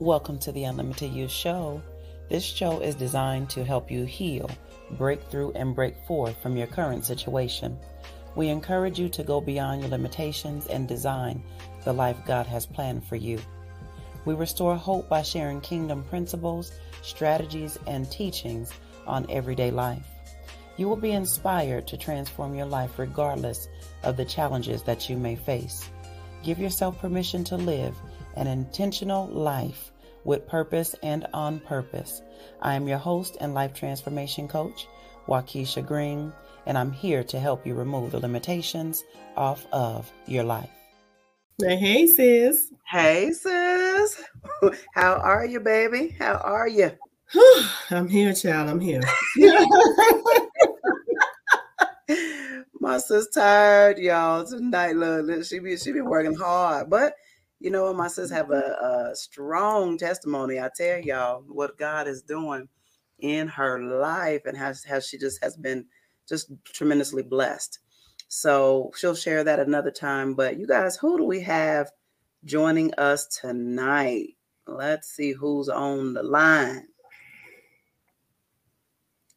Welcome to the Unlimited You Show. This show is designed to help you heal, break through, and break forth from your current situation. We encourage you to go beyond your limitations and design the life God has planned for you. We restore hope by sharing kingdom principles, strategies, and teachings on everyday life. You will be inspired to transform your life regardless of the challenges that you may face. Give yourself permission to live an intentional life with purpose and on purpose. I am your host and life transformation coach, Waukesha Green, and I'm here to help you remove the limitations off of your life. Hey, sis. Hey, sis. How are you, baby? How are you? I'm here, child. I'm here. My sis tired, y'all. Tonight, look, she be she be working hard, but you know what? My sis have a, mm-hmm. a strong testimony. I tell y'all what God is doing in her life and how, how she just has been just tremendously blessed. So she'll share that another time. But you guys, who do we have joining us tonight? Let's see who's on the line.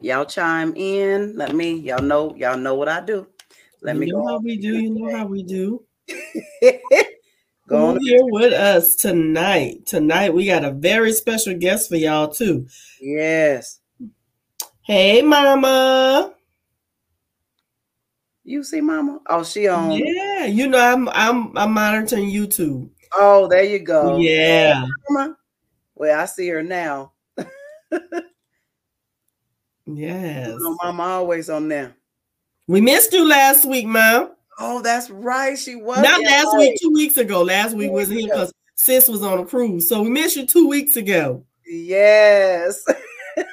Y'all chime in. Let me, y'all know, y'all know what I do. Let you me know go. how we do. You know how we do. Go on here with us tonight. Tonight we got a very special guest for y'all too. Yes. Hey, Mama. You see, Mama? Oh, she on. Yeah, you know I'm I'm I'm monitoring YouTube. Oh, there you go. Yeah. Mama. Well, I see her now. yes. You know, Mama always on there. We missed you last week, Mom. Oh, that's right. She was not last right. week, two weeks ago. Last week was here because sis was on a cruise. So we missed you two weeks ago. Yes.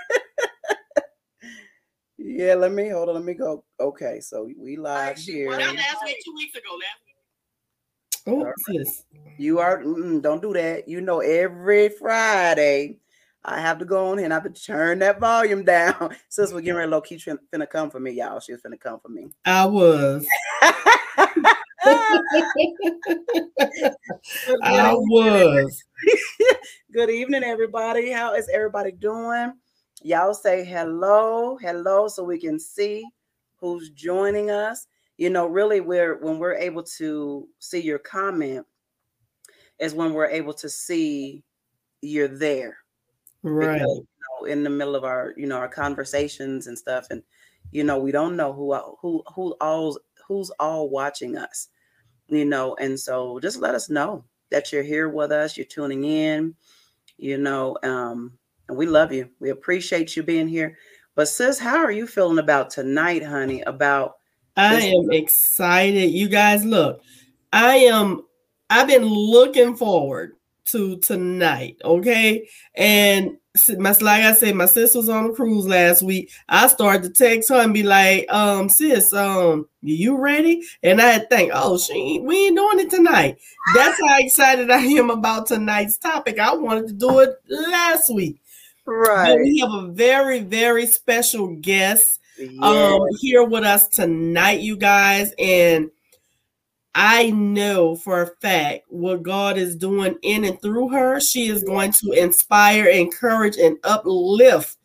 yeah, let me hold on. Let me go. Okay, so we live here. Well, last week, two weeks ago. Last week. Oh, right. sis. You are mm, don't do that. You know, every Friday I have to go on and I have to turn that volume down. Sis was getting ready low key finna come for me, y'all. She was finna come for me. I was. I was. Good evening, everybody. How is everybody doing? Y'all say hello, hello, so we can see who's joining us. You know, really, we're when we're able to see your comment is when we're able to see you're there right. because, you know, in the middle of our you know our conversations and stuff and you know we don't know who who who all who's all watching us you know and so just let us know that you're here with us you're tuning in you know um and we love you. We appreciate you being here. But sis how are you feeling about tonight honey about i am excited. You guys look i am i've been looking forward to tonight. Okay. And my, like I said, my sis was on a cruise last week. I started to text her and be like, um, sis, um, you ready? And I think, oh, she we ain't doing it tonight. That's how excited I am about tonight's topic. I wanted to do it last week. Right. But we have a very, very special guest um here with us tonight, you guys. And I know for a fact what God is doing in and through her. She is going to inspire, encourage, and uplift.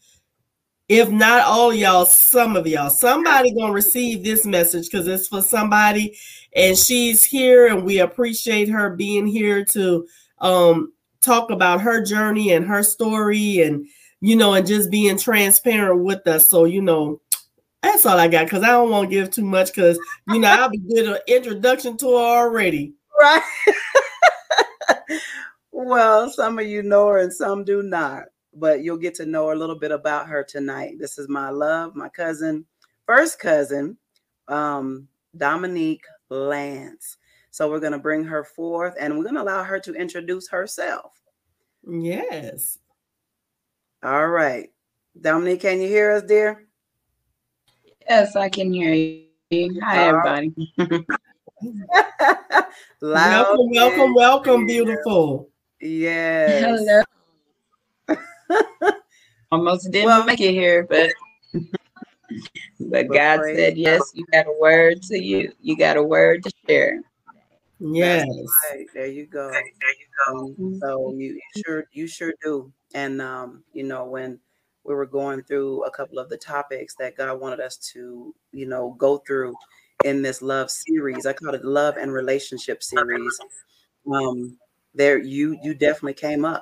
If not all y'all, some of y'all, somebody gonna receive this message because it's for somebody, and she's here, and we appreciate her being here to um talk about her journey and her story, and you know, and just being transparent with us. So you know, that's all I got because I don't want to give too much because you know I'll be did an introduction to her already. Right. well, some of you know her and some do not, but you'll get to know a little bit about her tonight. This is my love, my cousin, first cousin, um, Dominique Lance. So we're going to bring her forth and we're going to allow her to introduce herself. Yes. All right. Dominique, can you hear us, dear? Yes, I can hear you. Hi, everybody. welcome, welcome, welcome, beautiful. Yes. Hello. Almost didn't well, make it here, but but God said yes. You got a word to you. You got a word to share. Yes. Right. There you go. There you go. Um, so you, you sure you sure do. And um, you know, when we were going through a couple of the topics that God wanted us to, you know, go through in this love series. I called it love and relationship series. Um, there you you definitely came up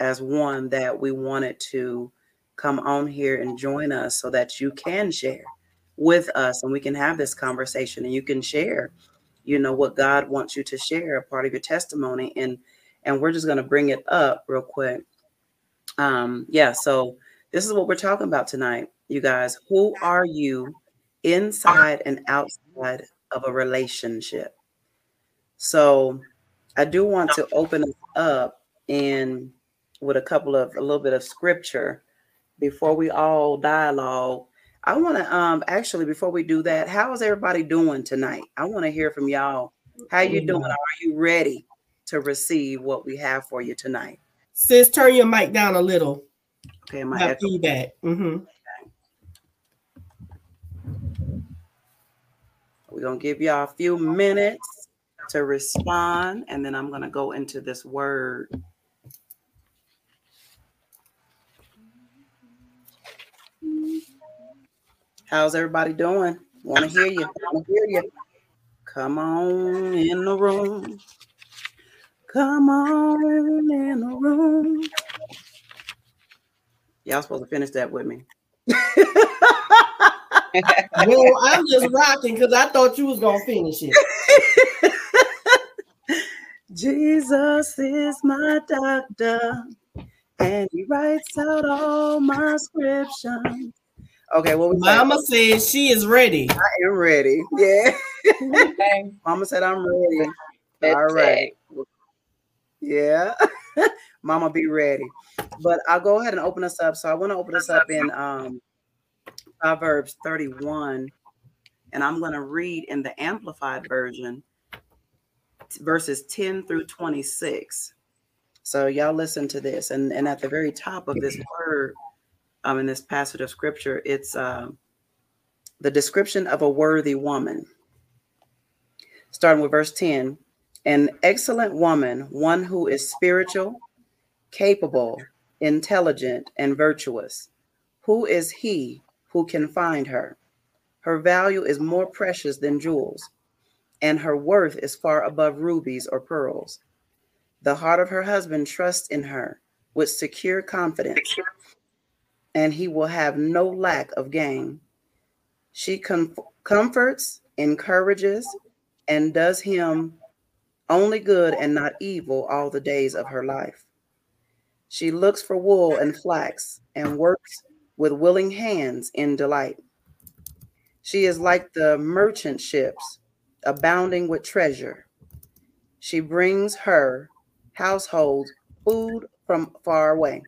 as one that we wanted to come on here and join us so that you can share with us and we can have this conversation and you can share you know what god wants you to share a part of your testimony and and we're just going to bring it up real quick um yeah so this is what we're talking about tonight you guys who are you inside and outside of a relationship so i do want to open up in with a couple of a little bit of scripture before we all dialogue I want to um actually before we do that, how is everybody doing tonight? I want to hear from y'all. How you doing? Are you ready to receive what we have for you tonight? Sis, turn your mic down a little. Okay, my echo. feedback. Mm-hmm. We're gonna give y'all a few minutes to respond, and then I'm gonna go into this word. How's everybody doing? Want to hear you. Want to hear you. Come on in the room. Come on in the room. Y'all supposed to finish that with me. well, I'm just rocking because I thought you was gonna finish it. Jesus is my doctor, and he writes out all my scriptures. Okay, well, Mama says she is ready. I am ready. Yeah. Mama said I'm ready. All right. Yeah. Mama be ready. But I'll go ahead and open us up. So I want to open us up in um Proverbs 31. And I'm going to read in the amplified version verses 10 through 26. So y'all listen to this. And, and at the very top of this word, um, in this passage of scripture, it's uh, the description of a worthy woman. Starting with verse 10 An excellent woman, one who is spiritual, capable, intelligent, and virtuous. Who is he who can find her? Her value is more precious than jewels, and her worth is far above rubies or pearls. The heart of her husband trusts in her with secure confidence and he will have no lack of gain. She com- comforts, encourages, and does him only good and not evil all the days of her life. She looks for wool and flax and works with willing hands in delight. She is like the merchant ships, abounding with treasure. She brings her household food from far away.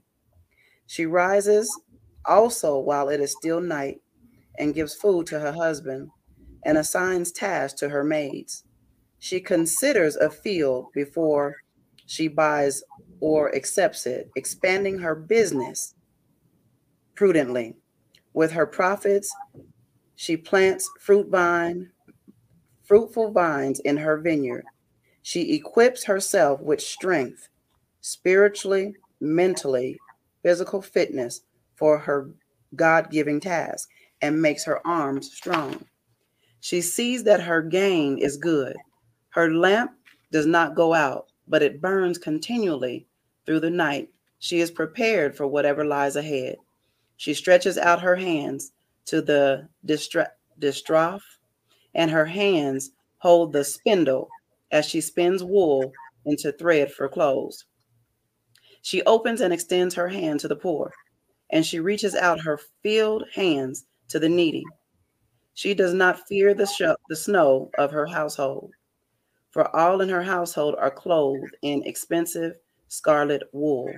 She rises also while it is still night, and gives food to her husband, and assigns tasks to her maids. She considers a field before she buys or accepts it, expanding her business prudently. With her profits, she plants fruit vine, fruitful vines in her vineyard. She equips herself with strength, spiritually, mentally, physical fitness for her God giving task and makes her arms strong. She sees that her gain is good. Her lamp does not go out, but it burns continually through the night. She is prepared for whatever lies ahead. She stretches out her hands to the distaff, and her hands hold the spindle as she spins wool into thread for clothes. She opens and extends her hand to the poor and she reaches out her filled hands to the needy. She does not fear the, sh- the snow of her household, for all in her household are clothed in expensive scarlet wool.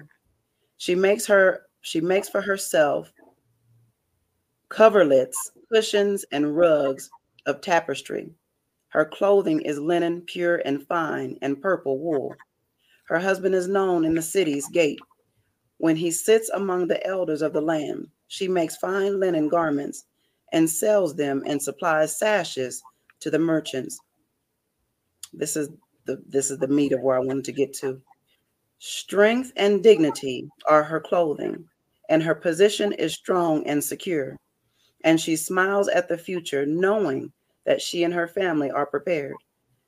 She makes her she makes for herself coverlets, cushions, and rugs of tapestry. Her clothing is linen pure and fine and purple wool. Her husband is known in the city's gate when he sits among the elders of the land, she makes fine linen garments and sells them and supplies sashes to the merchants. This is the this is the meat of where I wanted to get to. Strength and dignity are her clothing, and her position is strong and secure. And she smiles at the future, knowing that she and her family are prepared.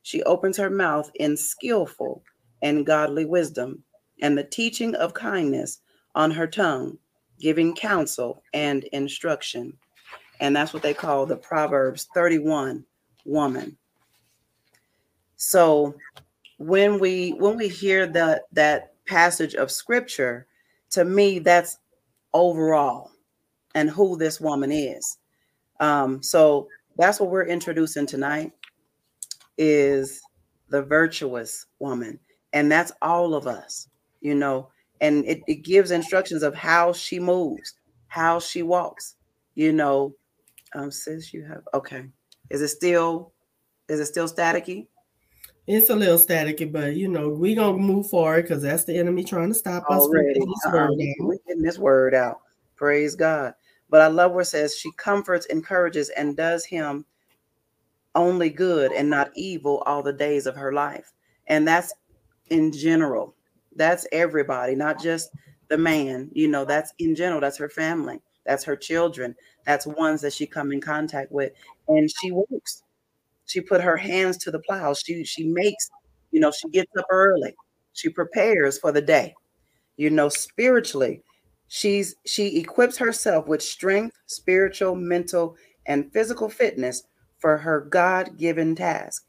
She opens her mouth in skillful and godly wisdom, and the teaching of kindness on her tongue, giving counsel and instruction. And that's what they call the Proverbs 31 woman. So when we when we hear that that passage of scripture, to me that's overall and who this woman is. Um, so that's what we're introducing tonight is the virtuous woman. And that's all of us, you know, and it, it gives instructions of how she moves, how she walks, you know. Um, sis, you have okay. Is it still is it still staticky? It's a little staticky, but you know, we gonna move forward because that's the enemy trying to stop us Already. from getting this word uh We're getting this word out. Praise God. But I love where it says she comforts, encourages, and does him only good and not evil all the days of her life. And that's in general. That's everybody, not just the man. You know, that's in general. That's her family. That's her children. That's ones that she come in contact with. And she works she put her hands to the plow. She she makes, you know, she gets up early. She prepares for the day. You know, spiritually, she's she equips herself with strength, spiritual, mental, and physical fitness for her God-given task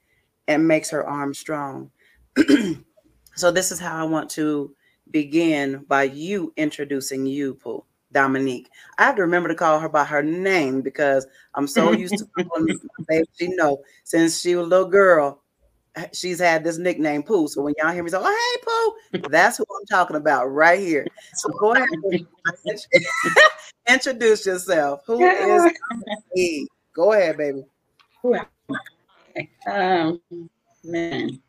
and makes her arm strong. so this is how I want to begin by you introducing you, Pooh. Dominique. I have to remember to call her by her name because I'm so used to calling baby. She know since she was a little girl, she's had this nickname Pooh. So when y'all hear me say, "Oh hey Pooh," that's who I'm talking about right here. So go ahead, introduce yourself. Who is he? Go ahead, baby. Um, man,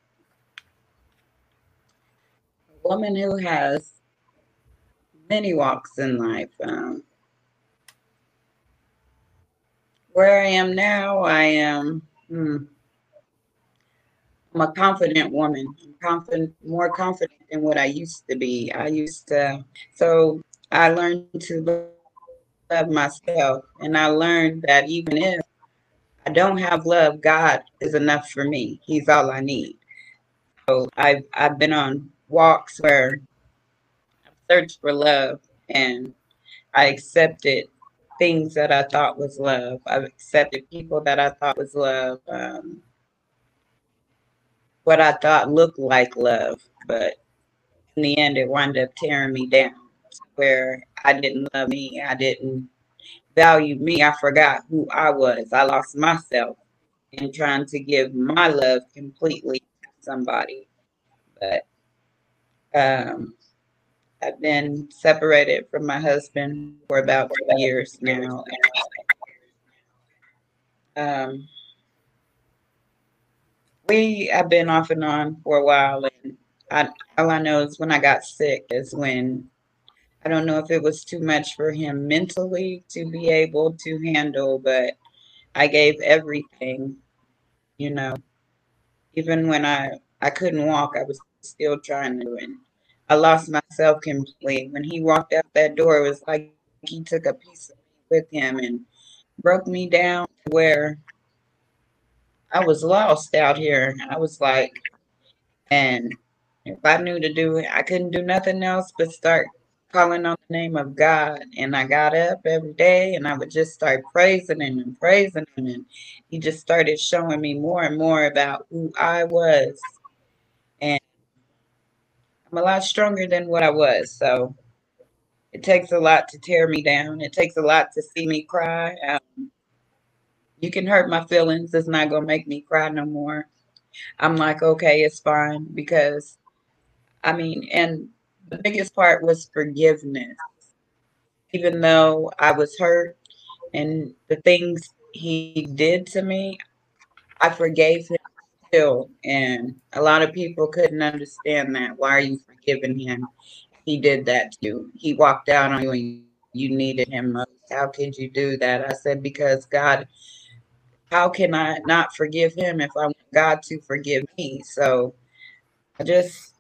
a woman who has many walks in life. Um, where I am now, I am. Hmm, I'm a confident woman. I'm confident, more confident than what I used to be. I used to, so I learned to love myself, and I learned that even if I don't have love, God is enough for me. He's all I need. So I've I've been on walks where searched for love and I accepted things that I thought was love. I've accepted people that I thought was love. Um, what I thought looked like love, but in the end, it wound up tearing me down. Where I didn't love me, I didn't value me. I forgot who I was. I lost myself in trying to give my love completely to somebody. But um, I've been separated from my husband for about two years now. Um, we have been off and on for a while, and I, all I know is when I got sick is when I don't know if it was too much for him mentally to be able to handle, but I gave everything, you know. Even when I I couldn't walk, I was still trying to. And I lost myself completely. When he walked out that door, it was like he took a piece of me with him and broke me down where I was lost out here. I was like, and if I knew to do it, I couldn't do nothing else but start calling on the name of God. And I got up every day and I would just start praising him and praising him. And he just started showing me more and more about who I was I'm a lot stronger than what I was. So it takes a lot to tear me down. It takes a lot to see me cry. Um, you can hurt my feelings. It's not going to make me cry no more. I'm like, okay, it's fine because I mean, and the biggest part was forgiveness. Even though I was hurt and the things he did to me, I forgave him And a lot of people couldn't understand that. Why are you forgiving him? He did that to you. He walked out on you and you needed him most. How could you do that? I said, because God, how can I not forgive him if I want God to forgive me? So I just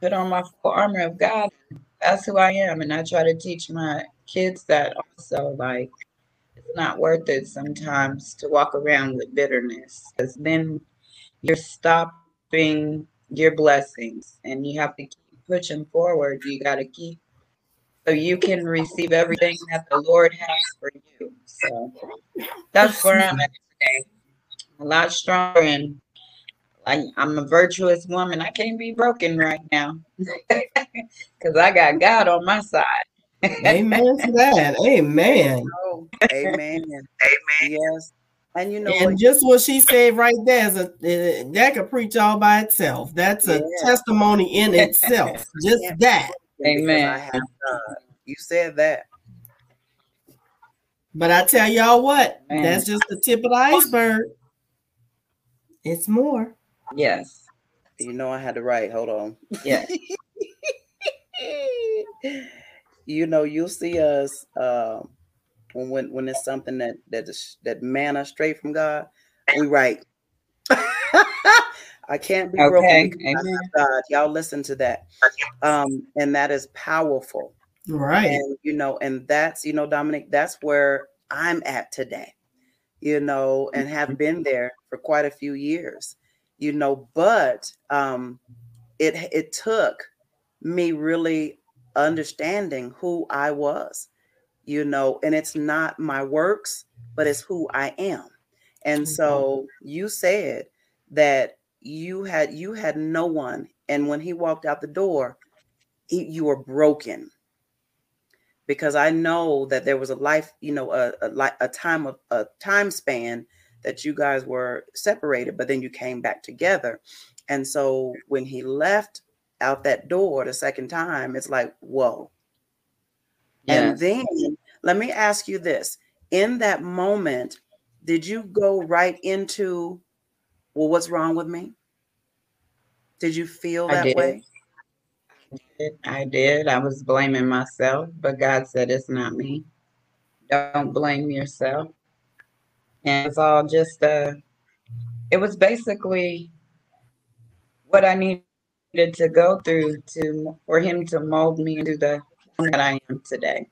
put on my full armor of God. That's who I am. And I try to teach my kids that also. Like, it's not worth it sometimes to walk around with bitterness because then you're stopping your blessings and you have to keep pushing forward. You got to keep so you can receive everything that the Lord has for you. So that's where I'm at today. A lot stronger and I, I'm a virtuous woman. I can't be broken right now because I got God on my side. Amen to that. Amen. Oh, amen. amen. Yes. And you know, and what? just what she said right there is a uh, that could preach all by itself. That's a Yeah. testimony in itself. just Yeah. that. Amen. Have God. You said that. But I tell y'all what, Man. that's just the tip of the iceberg. It's more. Yes. You know, I had to write. Hold on. Yes. you know, you'll see us um, when when when it's something that that is, that manna straight from God. We write. I can't be Okay, broken because amen. God. Y'all listen to that, um, and that is powerful. Right. and you know and that's you know dominique that's where i'm at today you know and have been there for quite a few years you know but um it it took me really understanding who i was you know and it's not my works but it's who i am and so you said that you had you had no one and when he walked out the door he, you were broken because I know that there was a life, you know, a a, a time of a time span that you guys were separated, but then you came back together. And so when he left out that door the second time, it's like, whoa. And then let me ask you this: in that moment, did you go right into, well, what's wrong with me? Did you feel I that did. way? did. I did. I was blaming myself, but God said it's not me. Don't blame yourself. And it's all just uh it was basically what I needed to go through to for him to mold me into the that I am today.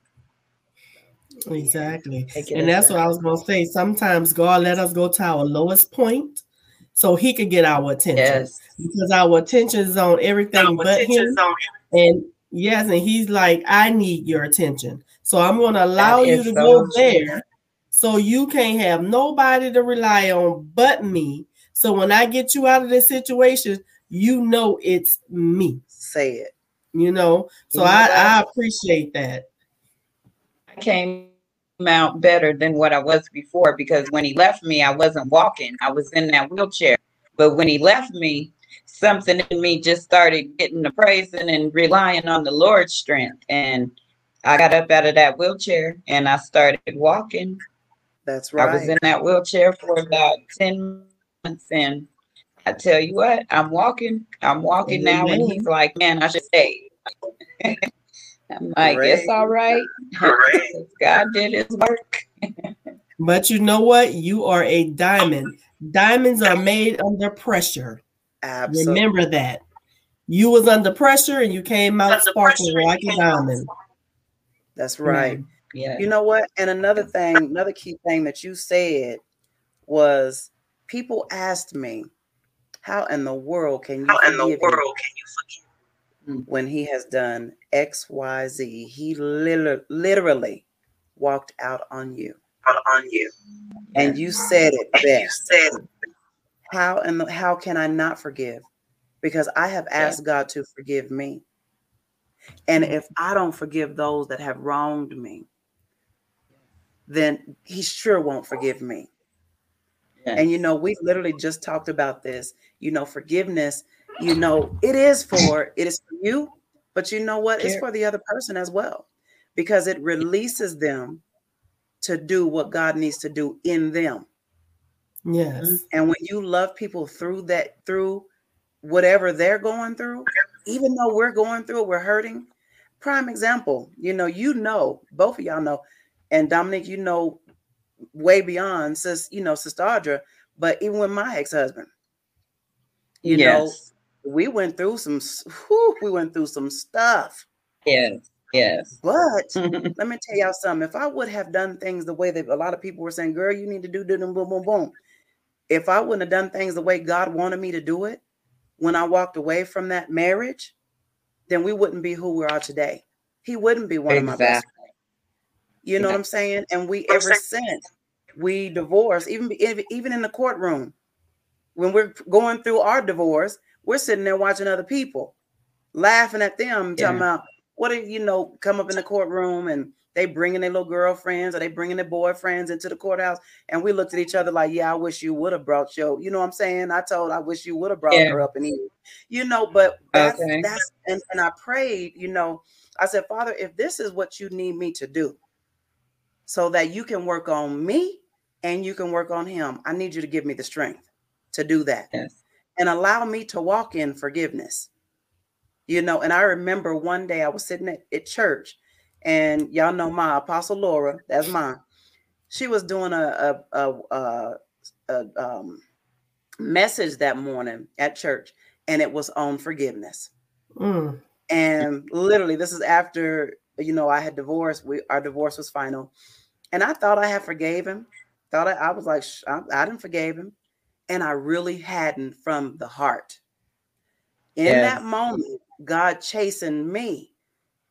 Exactly. And that's what I was gonna say. Sometimes God let us go to our lowest point so he could get our attention. Yes. Because our attention is on everything but him. And yes, and he's like, I need your attention. So I'm gonna allow you to so go true. there so you can't have nobody to rely on but me. So when I get you out of this situation, you know it's me. Say it. You know, so You know I. I appreciate that. I came out better than what I was before because when he left me, I wasn't walking. I was in that wheelchair. But when he left me, something in me just started getting the praising and relying on the Lord's strength. And I got up out of that wheelchair and I started walking. That's right. I was in that wheelchair for about 10 months. And I tell you what, I'm walking. I'm walking now. And he's like, man, I should stay. I'm like, it's Great. all right. God did his work. But you know what? You are a diamond. Diamonds are made under pressure. Absolutely. Remember that. You was under pressure and you came out sparkling like a diamond. That's hmm. right. Yeah. You know what? And another thing, another key thing that you said was people asked me, how in the world can you How in the forgive him mm. when he has done X, Y, Z? He literally, literally walked out on you. Out on you. And you said it best. How and how can I not forgive? Because I have asked God to forgive me. And if I don't forgive those that have wronged me, then he sure won't forgive me. Yeah. And you know, we literally just talked about this. You know, forgiveness, you know, it is for it is for you, but you know what? It's for the other person as well. Because it releases them to do what God needs to do in them. Yes. Mm-hmm. And when you love people through that, through whatever they're going through, even though we're going through it, we're hurting. Prime example, you know, you know, both of y'all know, and Dominique, you know, way beyond sis, you know, Sister Audra, but even with my ex-husband, you know, we went through some whew, we went through some stuff. Yes. Yes. But let me tell y'all something. If I would have done things the way that a lot of people were saying, girl, you need to do this boom, boom, boom. If I wouldn't have done things the way God wanted me to do it when I walked away from that marriage, then we wouldn't be who we are today. He wouldn't be one exactly. of my best friends. You know yeah. what I'm saying? And we ever since we divorced, even even in the courtroom, when we're going through our divorce, we're sitting there watching other people, laughing at them, yeah. talking about what do you know, come up in the courtroom and they bringing their little girlfriends or they bringing their boyfriends into the courthouse. And we looked at each other like, yeah, I wish you would have brought your, you know what I'm saying? I told, I wish you would have brought yeah. her up and eat, you know, but that's, okay. that's, and, and I prayed, you know, I said, Father, if this is what you need me to do so that you can work on me and you can work on him, I need you to give me the strength to do that yes. and allow me to walk in forgiveness you know. And I remember one day I was sitting at, at church, and y'all know my apostle Laura, that's mine. She was doing a a, a, a, a um, message that morning at church, and it was on forgiveness. Mm. And literally, this is after you know I had divorced. We our divorce was final, and I thought I had forgave him. Thought I, I was like I, I didn't forgave him, and I really hadn't from the heart. In yes. that moment, God chastened me.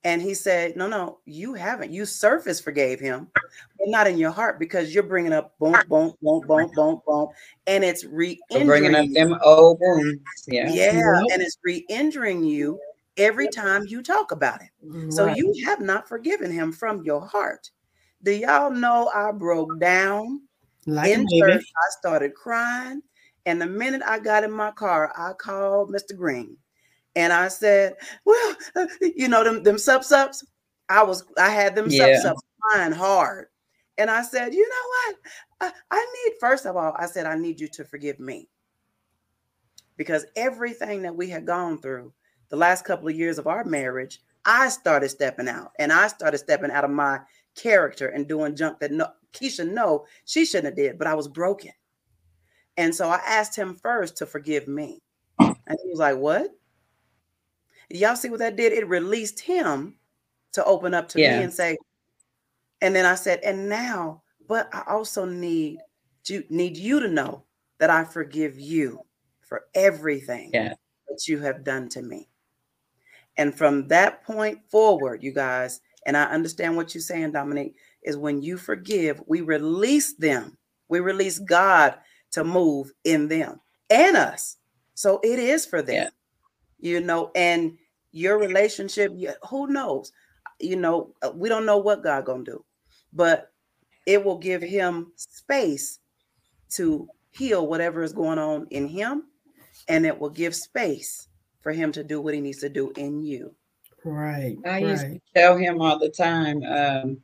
And he said, No, no, you haven't. You surface forgave him, but not in your heart because you're bringing up boom, boom, boom, boom, boom, boom. And it's re bringing up them old wounds. Yeah. Yeah. And it's re injuring you every time you talk about it. Right. So you have not forgiven him from your heart. Do y'all know I broke down like in church? I started crying. And the minute I got in my car, I called Mr. Green and I said, Well, uh, you know, them, them sub subs. I was, I had them yeah. sub subs crying hard. And I said, You know what? I, I need, first of all, I said, I need you to forgive me. Because everything that we had gone through the last couple of years of our marriage, I started stepping out and I started stepping out of my character and doing junk that no, Keisha, no, she shouldn't have did, but I was broken. And so I asked him first to forgive me. And he was like, What? Y'all see what that did? It released him to open up to yeah. me and say, and then I said, and now, but I also need to need you to know that I forgive you for everything yeah. that you have done to me. And from that point forward, you guys, and I understand what you're saying, Dominique, is when you forgive, we release them. We release God to move in them and us. So it is for them. Yeah. You know, and your relationship, who knows? You know, uh, we don't know what God gonna do, but it will give him space to heal whatever is going on in him, and it will give space for him to do what he needs to do in you. Right. I right. used to tell him all the time, um,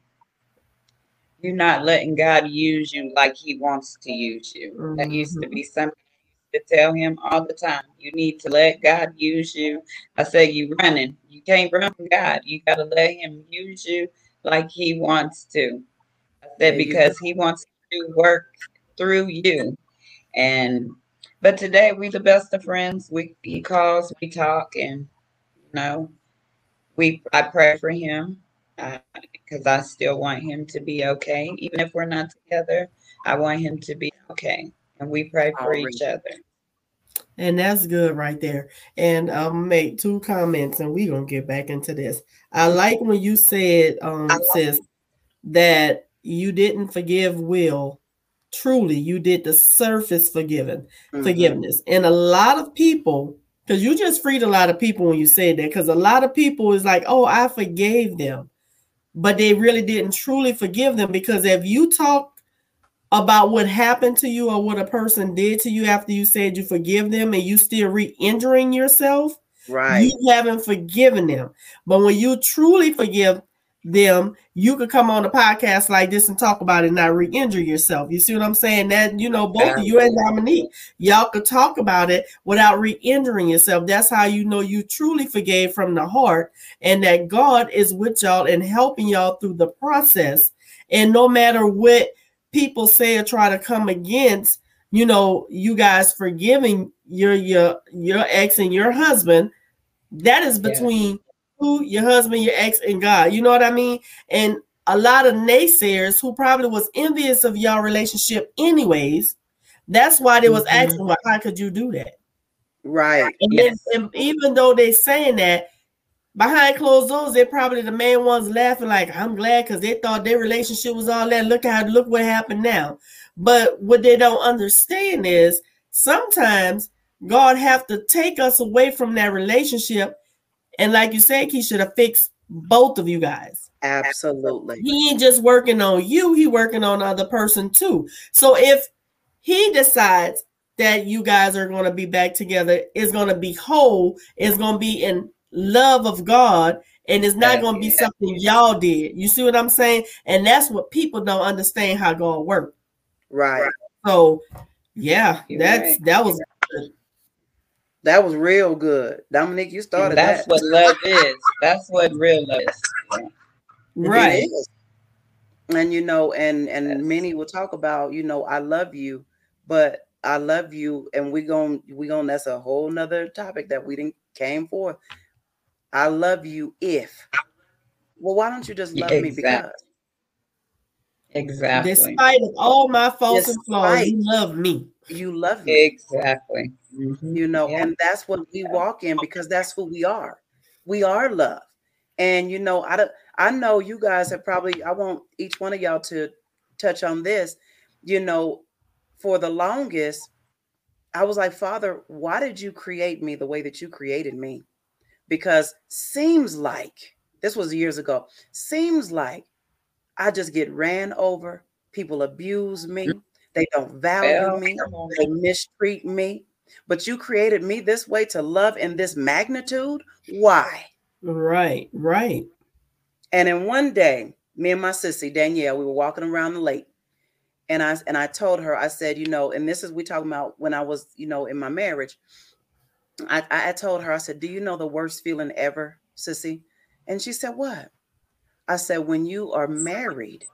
you're not letting God use you like He wants to use you. Mm-hmm. That used to be mm-hmm. something I used to tell him all the time. You need to let God use you. I say you running. You can't run from God. You got to let Him use you like He wants to. I said because He wants to work through you. And but today we the best of friends. We he calls, we talk, and you know, we I pray for him because I still want him to be okay. Even if we're not together, I want him to be okay. And we pray for each other. And that's good right there. And I'll make two comments and we're going to get back into this. I like when you said, um, sis, that you didn't forgive Will. Truly, you did the surface forgiving mm-hmm. forgiveness. And a lot of people, because you just freed a lot of people when you said that, because a lot of people is like, oh, I forgave them but they really didn't truly forgive them because if you talk about what happened to you or what a person did to you after you said you forgive them and you still re-injuring yourself, right? You haven't forgiven them. But when you truly forgive them, you could come on a podcast like this and talk about it and not re-injure yourself. You see what I'm saying? That you know, both of you and Dominique, y'all could talk about it without re-injuring yourself. That's how you know you truly forgave from the heart, and that God is with y'all and helping y'all through the process. And no matter what people say or try to come against, you know, you guys forgiving your your your ex and your husband, that is between yeah. You, your husband, your ex, and God. You know what I mean? And a lot of naysayers who probably was envious of y'all relationship anyways. That's why they was mm-hmm. asking, well, how could you do that? Right. And, yes. then, and even though they saying that, behind closed doors, they're probably the main ones laughing, like, I'm glad because they thought their relationship was all that. Look how look what happened now. But what they don't understand is sometimes God have to take us away from that relationship. And like you said, he should have fixed both of you guys. Absolutely. He ain't just working on you, he working on the other person too. So if he decides that you guys are going to be back together, is going to be whole, is going to be in love of God, and it's not going to be something y'all did. You see what I'm saying? And that's what people don't understand how God works. Right. So, yeah, You're that's right. that was good. That was real good. Dominique, you started and that's that. what love is. That's what real love is. Right. And you know, and and yes. many will talk about, you know, I love you, but I love you, and we going we going to that's a whole nother topic that we didn't came for. I love you if. Well, why don't you just love exactly. me because? Exactly. Despite of all my faults Despite, and flaws, you love me. You love me. Exactly. Mm-hmm. You know, yeah. and that's what we walk in because that's who we are. We are love. And you know, I don't, I know you guys have probably I want each one of y'all to touch on this. You know, for the longest, I was like, Father, why did you create me the way that you created me? Because seems like this was years ago, seems like I just get ran over. People abuse me. They don't value me. They mistreat me. But you created me this way to love in this magnitude. Why? Right, right. And in one day, me and my sissy Danielle, we were walking around the lake, and I and I told her, I said, you know, and this is we talking about when I was, you know, in my marriage. I, I told her, I said, do you know the worst feeling ever, sissy? And she said, what? I said, when you are married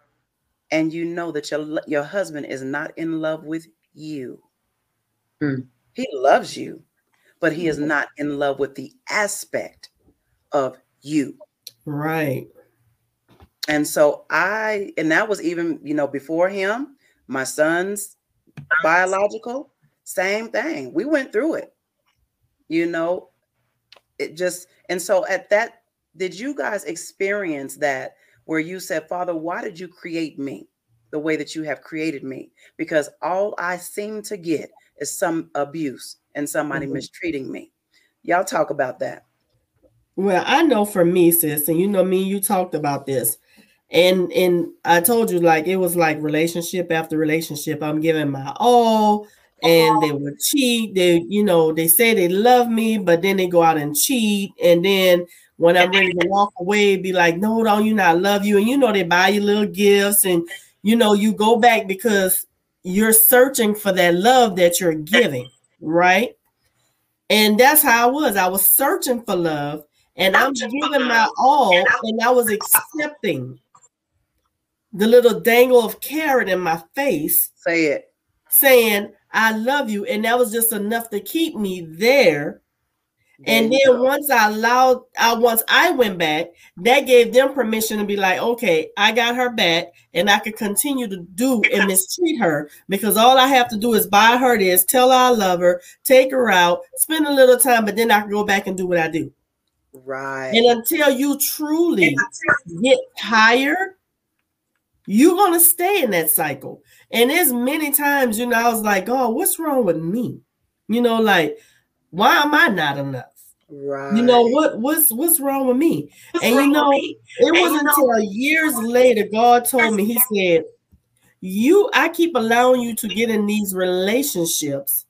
and you know that your, your husband is not in love with you, mm. he loves you, but he is not in love with the aspect of you. Right. And so I, and that was even, you know, before him, my son's biological, same thing. We went through it, you know, it just, and so at that did you guys experience that where you said, Father, why did you create me the way that you have created me? Because all I seem to get is some abuse and somebody mm-hmm. mistreating me. Y'all talk about that. Well, I know for me, sis, and you know me, you talked about this. And and I told you like it was like relationship after relationship. I'm giving my all and they would cheat. They, you know, they say they love me, but then they go out and cheat. And then when I'm ready to walk away, be like, no, don't you not love you? And you know, they buy you little gifts and you know, you go back because you're searching for that love that you're giving, right? And that's how I was. I was searching for love and I'm giving my all, and I was accepting the little dangle of carrot in my face. Say it. Saying, I love you. And that was just enough to keep me there and then once I allowed, I once I went back, that gave them permission to be like, okay, I got her back, and I could continue to do and mistreat her because all I have to do is buy her this, tell her I love her, take her out, spend a little time, but then I can go back and do what I do. Right. And until you truly get tired, you're gonna stay in that cycle. And there's many times, you know, I was like, oh, what's wrong with me? You know, like, why am I not enough? Right. You know what? What's what's wrong with me? What's and you know, it wasn't until years later God told me. He said, "You, I keep allowing you to get in these relationships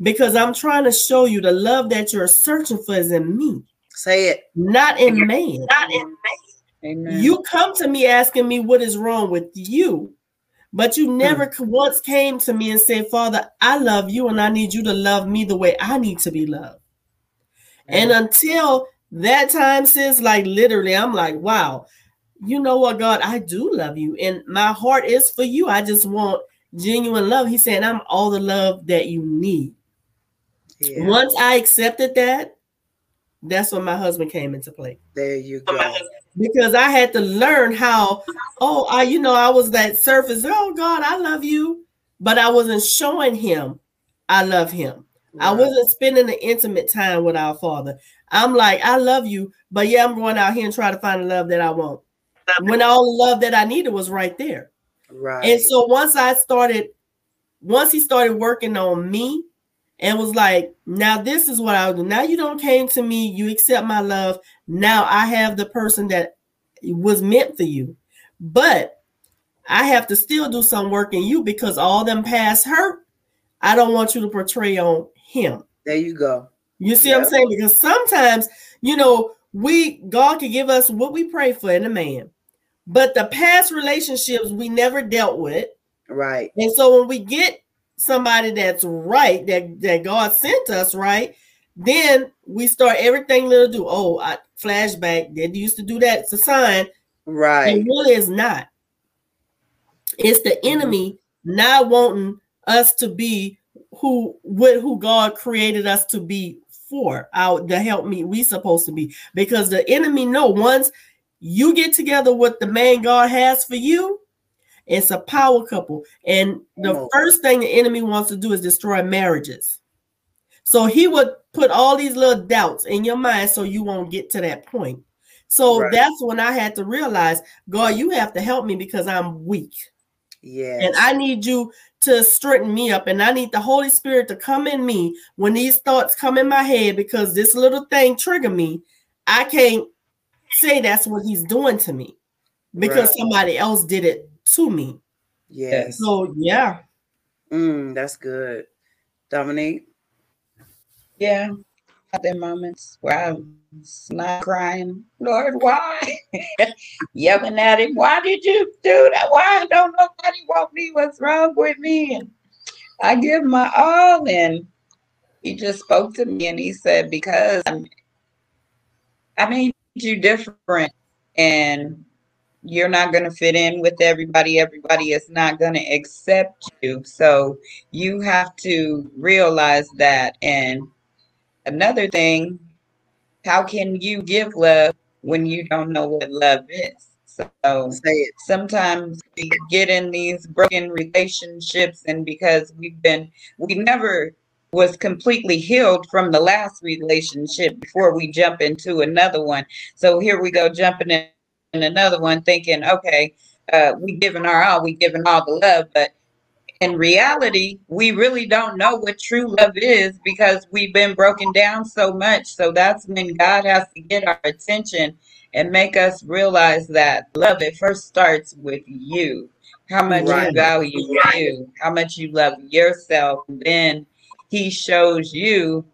because I'm trying to show you the love that you're searching for is in me. Say it, not in man. Not in man. Amen. You come to me asking me what is wrong with you, but you never mm. once came to me and said, Father, I love you and I need you to love me the way I need to be loved. And until that time, sis, like literally, I'm like, wow, you know what, God, I do love you. And my heart is for you. I just want genuine love. He's saying, I'm all the love that you need. Yeah. Once I accepted that, that's when my husband came into play. There you oh, go. Because I had to learn how, oh, I, you know, I was that surface, oh God, I love you. But I wasn't showing him I love him. Right. I wasn't spending the intimate time with our father. I'm like, I love you, but yeah, I'm going out here and try to find the love that I want. When all the love that I needed was right there. Right. And so once I started, once he started working on me and was like, now this is what I'll do. Now you don't came to me, you accept my love. Now I have the person that was meant for you. But I have to still do some work in you because all them past hurt, I don't want you to portray on him. There you go. You see yep. what I'm saying? Because sometimes, you know, we God can give us what we pray for in a man. But the past relationships we never dealt with. Right. And so when we get somebody that's right, that, that God sent us, right, then we start everything little do. Oh, I flashback. They used to do that. It's a sign. Right. It really is not. It's the mm-hmm. enemy not wanting us to be who what who God created us to be for out the help me we supposed to be because the enemy know once you get together with the man God has for you, it's a power couple. And the oh. first thing the enemy wants to do is destroy marriages. So he would put all these little doubts in your mind so you won't get to that point. So right. that's when I had to realize, God, you have to help me because I'm weak. Yeah. And I need you to straighten me up. And I need the Holy Spirit to come in me when these thoughts come in my head because this little thing trigger me. I can't say that's what he's doing to me because right. somebody else did it to me. Yes. So yeah. Mm, that's good. Dominique. Yeah. At the moments where I'm not crying, Lord, why? Yelling at him, why did you do that? Why don't nobody want me? What's wrong with me? And I give my all, and he just spoke to me and he said, Because I'm, I mean, you different and you're not going to fit in with everybody. Everybody is not going to accept you. So you have to realize that. And another thing, how can you give love when you don't know what love is? So sometimes we get in these broken relationships, and because we've been, we never was completely healed from the last relationship before we jump into another one. So here we go jumping in, another one, thinking, okay, uh, we giving our all, we giving all the love, but in reality, we really don't know what true love is because we've been broken down so much. So that's when God has to get our attention and make us realize that love it first starts with you. How much right. you value you, how much you love yourself, and then he shows you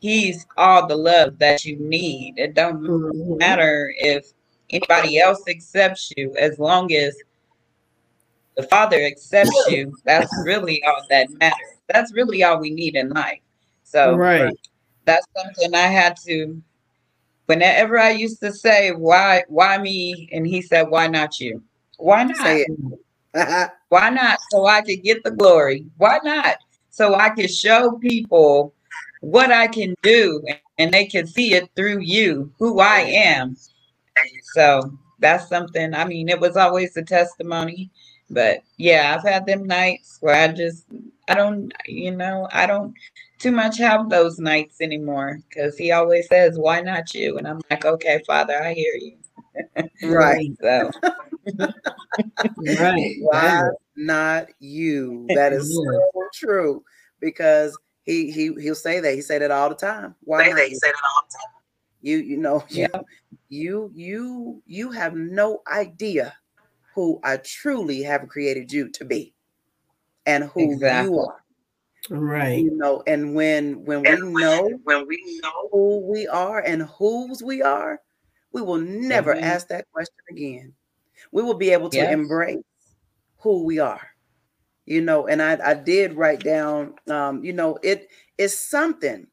he's all the love that you need. It don't mm-hmm. matter if anybody else accepts you as long as the father accepts you. That's really all that matters. That's really all we need in life. So right. that's something i had to whenever i used to say why why me? And he said why not you? Why not? why not? So i could get the glory. Why not? So I could show people what I can do and they can see it through you, who I am. So that's something, I mean, it was always a testimony. But yeah, I've had them nights where I just, I don't, you know, I don't too much have those nights anymore because he always says, Why not you? And I'm like, Okay, Father, I hear you. Right. so, right. Why not you? That is so true because he he he'll say that he say that all the time. Why not? He say that all the time. You you know yeah. you you you have no idea who I truly have created you to be and who exactly. you are. Right. You know, and when when and we when, know when we know who we are and whose we are, we will never mm-hmm. ask that question again. We will be able to yes. embrace who we are you know and i i did write down um you know it is something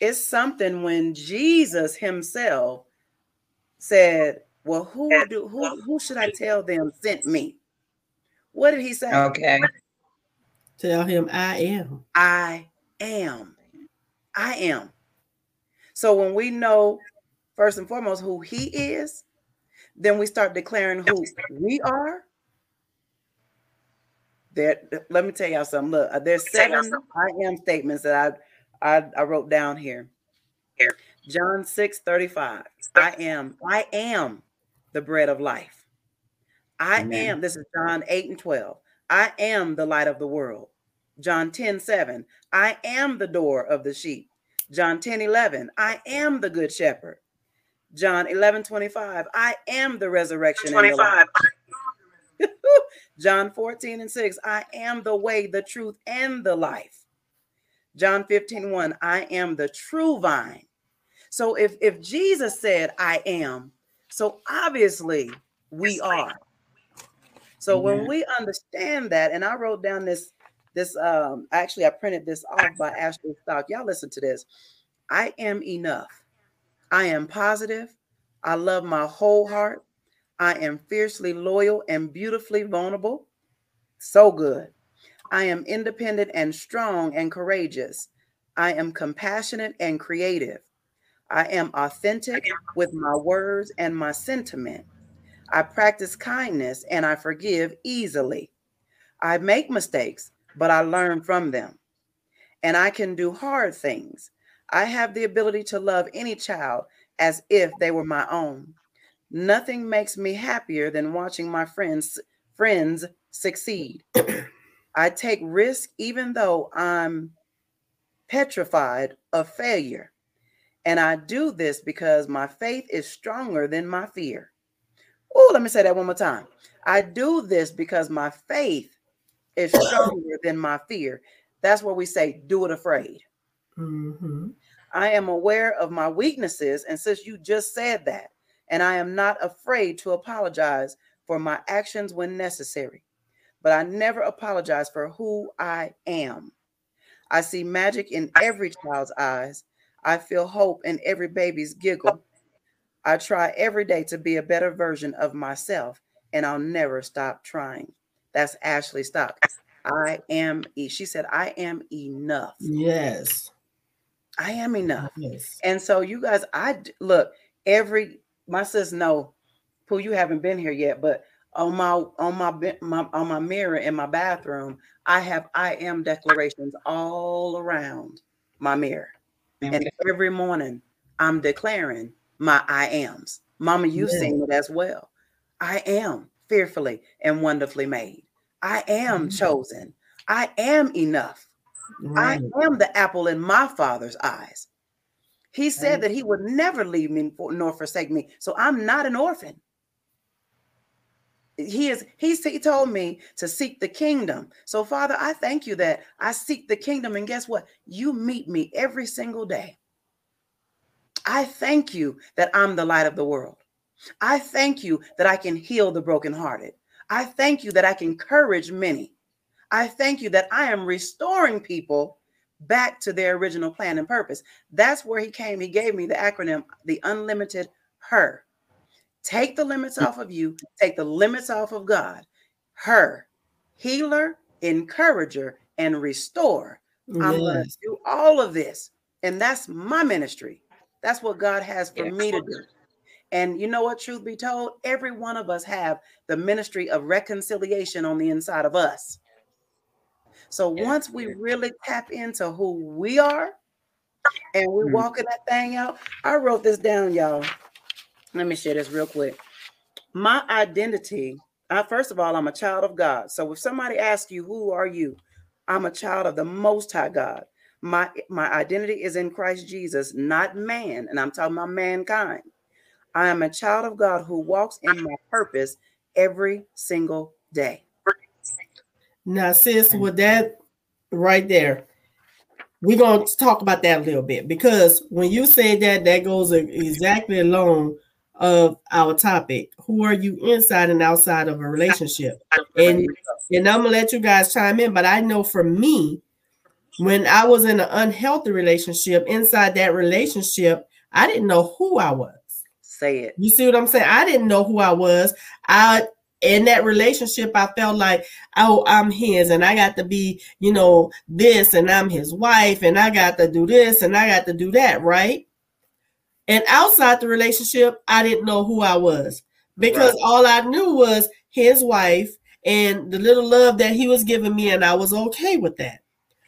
it's something when jesus himself said well who do who who should i tell them sent me what did he say okay Tell him I am. I am. I am. So when we know first and foremost who he is, then we start declaring who we are. There, let me tell y'all something. Look, uh, there's seven I am statements that I, I I wrote down here. John 6 35. I am, I am the bread of life. I Amen. am, this is John 8 and 12. I am the light of the world. John 10 7. I am the door of the sheep. John 10 11. I am the good shepherd. John 11 25. I am the resurrection. 25. The John 14 and 6. I am the way, the truth, and the life. John 15 1. I am the true vine. So if, if Jesus said, I am, so obviously we are. So when we understand that, and I wrote down this, this um actually I printed this off by Ashley Stock. Y'all listen to this. I am enough. I am positive. I love my whole heart. I am fiercely loyal and beautifully vulnerable. So good. I am independent and strong and courageous. I am compassionate and creative. I am authentic with my words and my sentiment. I practice kindness and I forgive easily. I make mistakes, but I learn from them. And I can do hard things. I have the ability to love any child as if they were my own. Nothing makes me happier than watching my friends friends succeed. I take risk even though I'm petrified of failure. And I do this because my faith is stronger than my fear. Oh, let me say that one more time. I do this because my faith is stronger than my fear. That's what we say, do it afraid. Mm-hmm. I am aware of my weaknesses. And since you just said that, and I am not afraid to apologize for my actions when necessary, but I never apologize for who I am. I see magic in every child's eyes. I feel hope in every baby's giggle. I try every day to be a better version of myself, and I'll never stop trying. That's Ashley Stock. I am, e- she said, I am enough. Yes. I am enough. Yes. And so you guys, I look every my sis no, Pooh, you haven't been here yet, but on my on my, my on my mirror in my bathroom, I have I am declarations all around my mirror. And every morning I'm declaring my I ams. Mama, you've seen it as well. I am fearfully and wonderfully made. I am mm-hmm. chosen. I am enough. Right. I am the apple in my father's eyes. He said right. that he would never leave me nor forsake me. So I'm not an orphan. He is, he, he told me to seek the kingdom. So, Father, I thank you that I seek the kingdom. And guess what? You meet me every single day. I thank you that I'm the light of the world. I thank you that I can heal the brokenhearted. I thank you that I can encourage many. I thank you that I am restoring people back to their original plan and purpose. That's where he came. He gave me the acronym, the unlimited her. Take the limits off of you, take the limits off of God. Her, healer, encourager, and restore. Yes. I'm going to do all of this. And that's my ministry. That's what God has for me to do. And you know what, truth be told, every one of us have the ministry of reconciliation on the inside of us. So once we really tap into who we are and we're mm-hmm. walking that thing out, I wrote this down, y'all. Let me share this real quick. My identity, I, first of all, I'm a child of God. So if somebody asks you, who are you? I'm a child of the most high God. My my identity is in Christ Jesus, not man, and I'm talking about mankind. I am a child of God who walks in my purpose every single day. Now, sis, with that right there, we're going to talk about that a little bit because when you say that, that goes exactly along of our topic. Who are you inside and outside of a relationship? And and I'm gonna let you guys chime in, but I know for me, when I was in an unhealthy relationship, inside that relationship, I didn't know who I was. Say it. You see what I'm saying? I didn't know who I was. I in that relationship, I felt like, oh, I'm his and I got to be, you know, this and I'm his wife and I got to do this and I got to do that, right? And outside the relationship, I didn't know who I was because right. all I knew was his wife and the little love that he was giving me, and I was okay with that.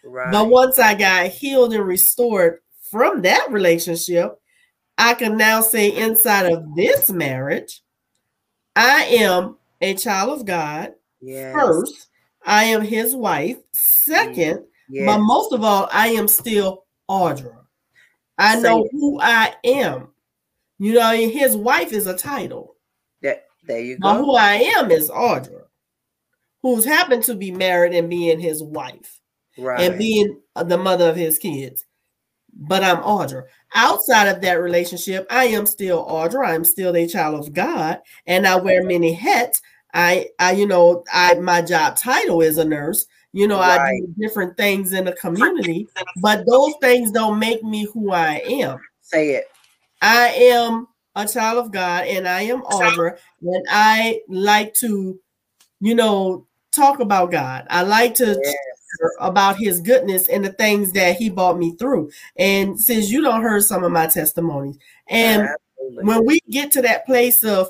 Right. But once I got healed and restored from that relationship, I can now say inside of this marriage, I am a child of God. Yes. First, I am his wife. Second, yes. but most of all, I am still Audra. I Say know it. who I am. You know, his wife is a title. That there you go. But who I am is Audra, who's happened to be married and being his wife, right. and being the mother of his kids. But I'm Audra. Outside of that relationship, I am still Audra. I'm still a child of God, and I wear many hats. I, I, you know, I my job title is a nurse, you know, right. I do different things in the community, but those things don't make me who I am. Say it. I am a child of God and I am Audra, and I like to, you know, talk about God. I like to yes. about his goodness and the things that he brought me through. And since you don't heard some of my testimonies, and Absolutely. when we get to that place of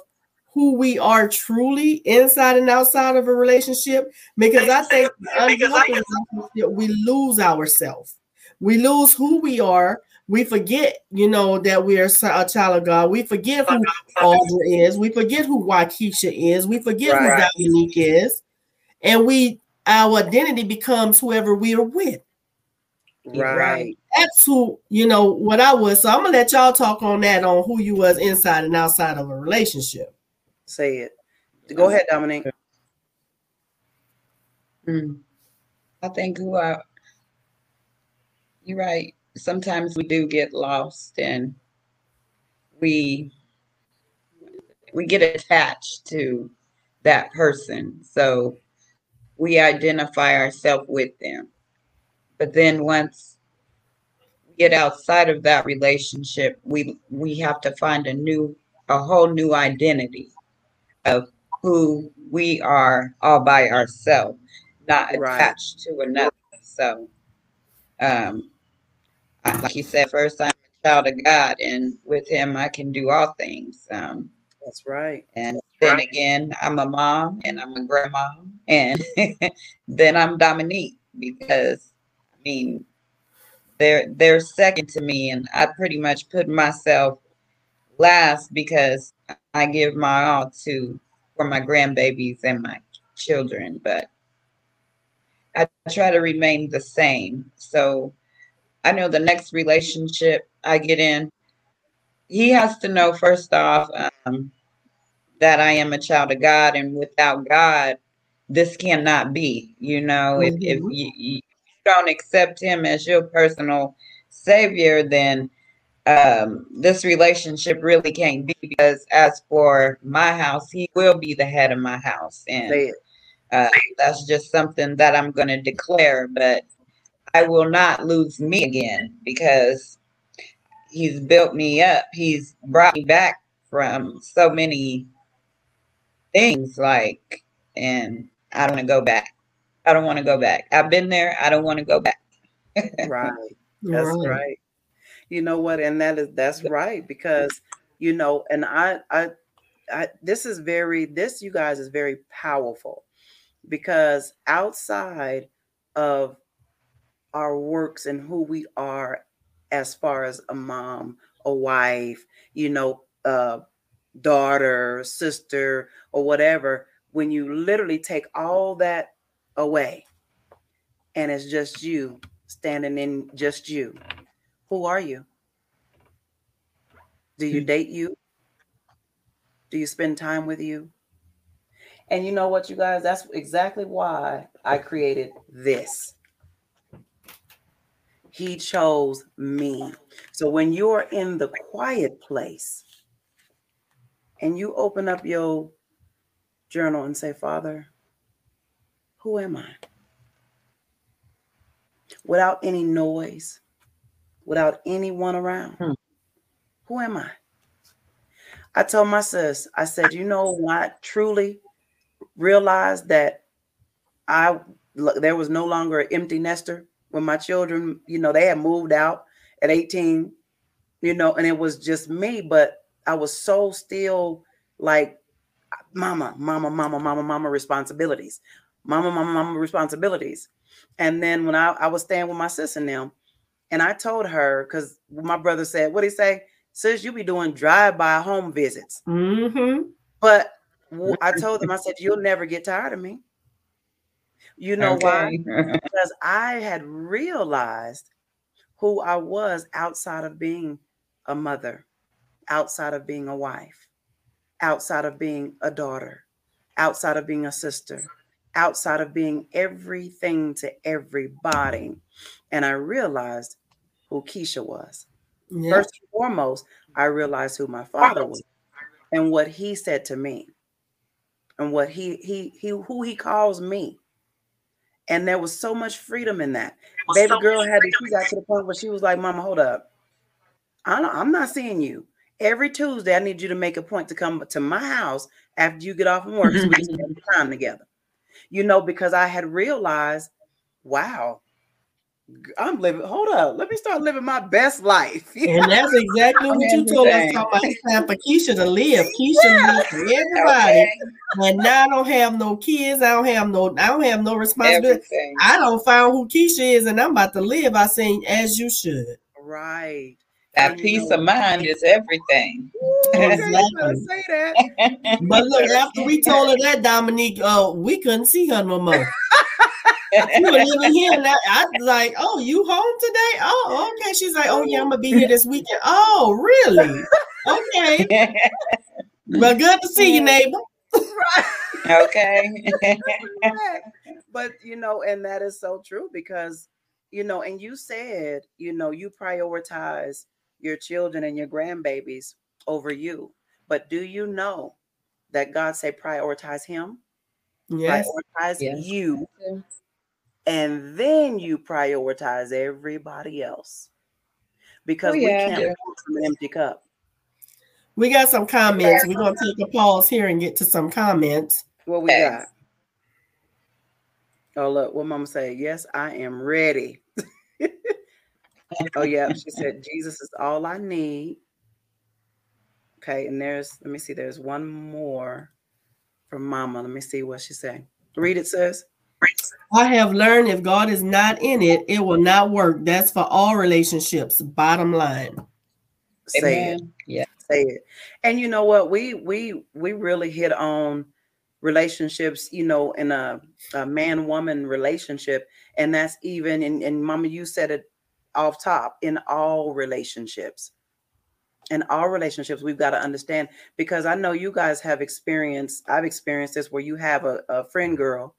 who we are truly inside and outside of a relationship because I think because I we lose ourselves. We lose who we are. We forget, you know, that we are a child of God. We forget who Audra is. We forget who Waukesha is. We forget right. who Dominique is. And we our identity becomes whoever we are with. Right. That's who, you know, what I was. So I'm gonna let y'all talk on that on who you was inside and outside of a relationship. Say it. Go ahead, Dominique. Mm. I think who I, you're right. Sometimes we do get lost and we we get attached to that person. So we identify ourselves with them. But then once we get outside of that relationship, we we have to find a new a whole new identity of who we are all by ourselves, not attached right. to another. So, um, like you said, first I'm a child of God, and with Him I can do all things. Um, That's right. And then right. again, I'm a mom and I'm a grandma, and then I'm Dominique because I mean they're they're second to me, and I pretty much put myself last because I give my all to for my grandbabies and my children, but I try to remain the same. So I know the next relationship I get in, he has to know first off um, that I am a child of God, and without God, this cannot be. You know, mm-hmm. if, if mm-hmm. you, you don't accept Him as your personal Savior, then um, this relationship really can't be because as for my house, he will be the head of my house. And uh, that's just something that I'm going to declare, but I will not lose me again because he's built me up. He's brought me back from so many things like, and I don't want to go back. I don't want to go back. I've been there. I don't want to go back. right. That's right. right you know what and that is that's right because you know and I, I i this is very this you guys is very powerful because outside of our works and who we are as far as a mom a wife you know a daughter sister or whatever when you literally take all that away and it's just you standing in just you who are you? Do you hmm. date you? Do you spend time with you? And you know what, you guys? That's exactly why I created this. He chose me. So when you're in the quiet place and you open up your journal and say, Father, who am I? Without any noise, without anyone around. Hmm. Who am I? I told my sis, I said, you know what? Truly, realized that I there was no longer an empty nester when my children, you know, they had moved out at 18, you know, and it was just me, but I was so still like mama, mama, mama, mama, mama responsibilities. Mama, mama, mama responsibilities. And then when I, I was staying with my sister now, and I told her because my brother said, "What he say, sis? You be doing drive-by home visits." Mm-hmm. But I told them, I said, "You'll never get tired of me." You know okay. why? because I had realized who I was outside of being a mother, outside of being a wife, outside of being a daughter, outside of being a sister, outside of being everything to everybody. And I realized who Keisha was. Yeah. First and foremost, I realized who my father was and what he said to me and what he he he who he calls me. And there was so much freedom in that. Baby so girl had to, she got to the point where she was like, Mama, hold up. I I'm not seeing you. Every Tuesday, I need you to make a point to come to my house after you get off from work so we can spend time together. You know, because I had realized, wow, I'm living. Hold up, let me start living my best life. and that's exactly what you told us. Talking it's time for Keisha to live. Keisha yeah. live for everybody. Okay. And now I don't have no kids. I don't have no. I don't have no responsibility. Everything. I don't find who Keisha is, and I'm about to live. I say, as you should. Right. That peace of mind is everything. exactly. say that. but look, after we told her that, Dominique, uh, we couldn't see her no more you were living here. Now. I was like, oh, you home today? Oh, okay. She's like, oh yeah, I'm gonna be here this weekend. Oh, really? Okay. well, good to see you, neighbor. okay. but you know, and that is so true because you know, and you said, you know, you prioritize your children and your grandbabies over you. But do you know that God say prioritize him? Yes. Prioritize yes. you and then you prioritize everybody else because oh, yeah, we can't yeah. from an empty cup. We got some comments. We're gonna take a pause here and get to some comments. What we got? Oh look, what mama say? Yes, I am ready. oh yeah, she said Jesus is all I need. Okay, and there's let me see, there's one more from mama. Let me see what she say. Read it, says. I have learned if God is not in it, it will not work. That's for all relationships. Bottom line. Say Amen. it. Yeah. Say it. And you know what? We we we really hit on relationships, you know, in a, a man-woman relationship. And that's even and, and mama, you said it off top in all relationships. In all relationships, we've got to understand because I know you guys have experienced, I've experienced this where you have a, a friend girl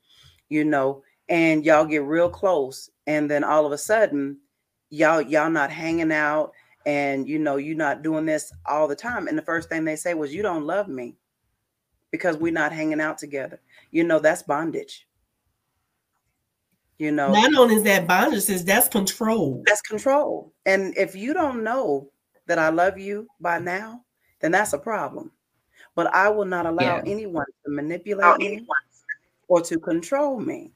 you know, and y'all get real close, and then all of a sudden, y'all y'all not hanging out, and you know you're not doing this all the time. And the first thing they say was, "You don't love me," because we're not hanging out together. You know that's bondage. You know, not only is that bondage, is that's control. That's control. And if you don't know that I love you by now, then that's a problem. But I will not allow yeah. anyone to manipulate me or to control me.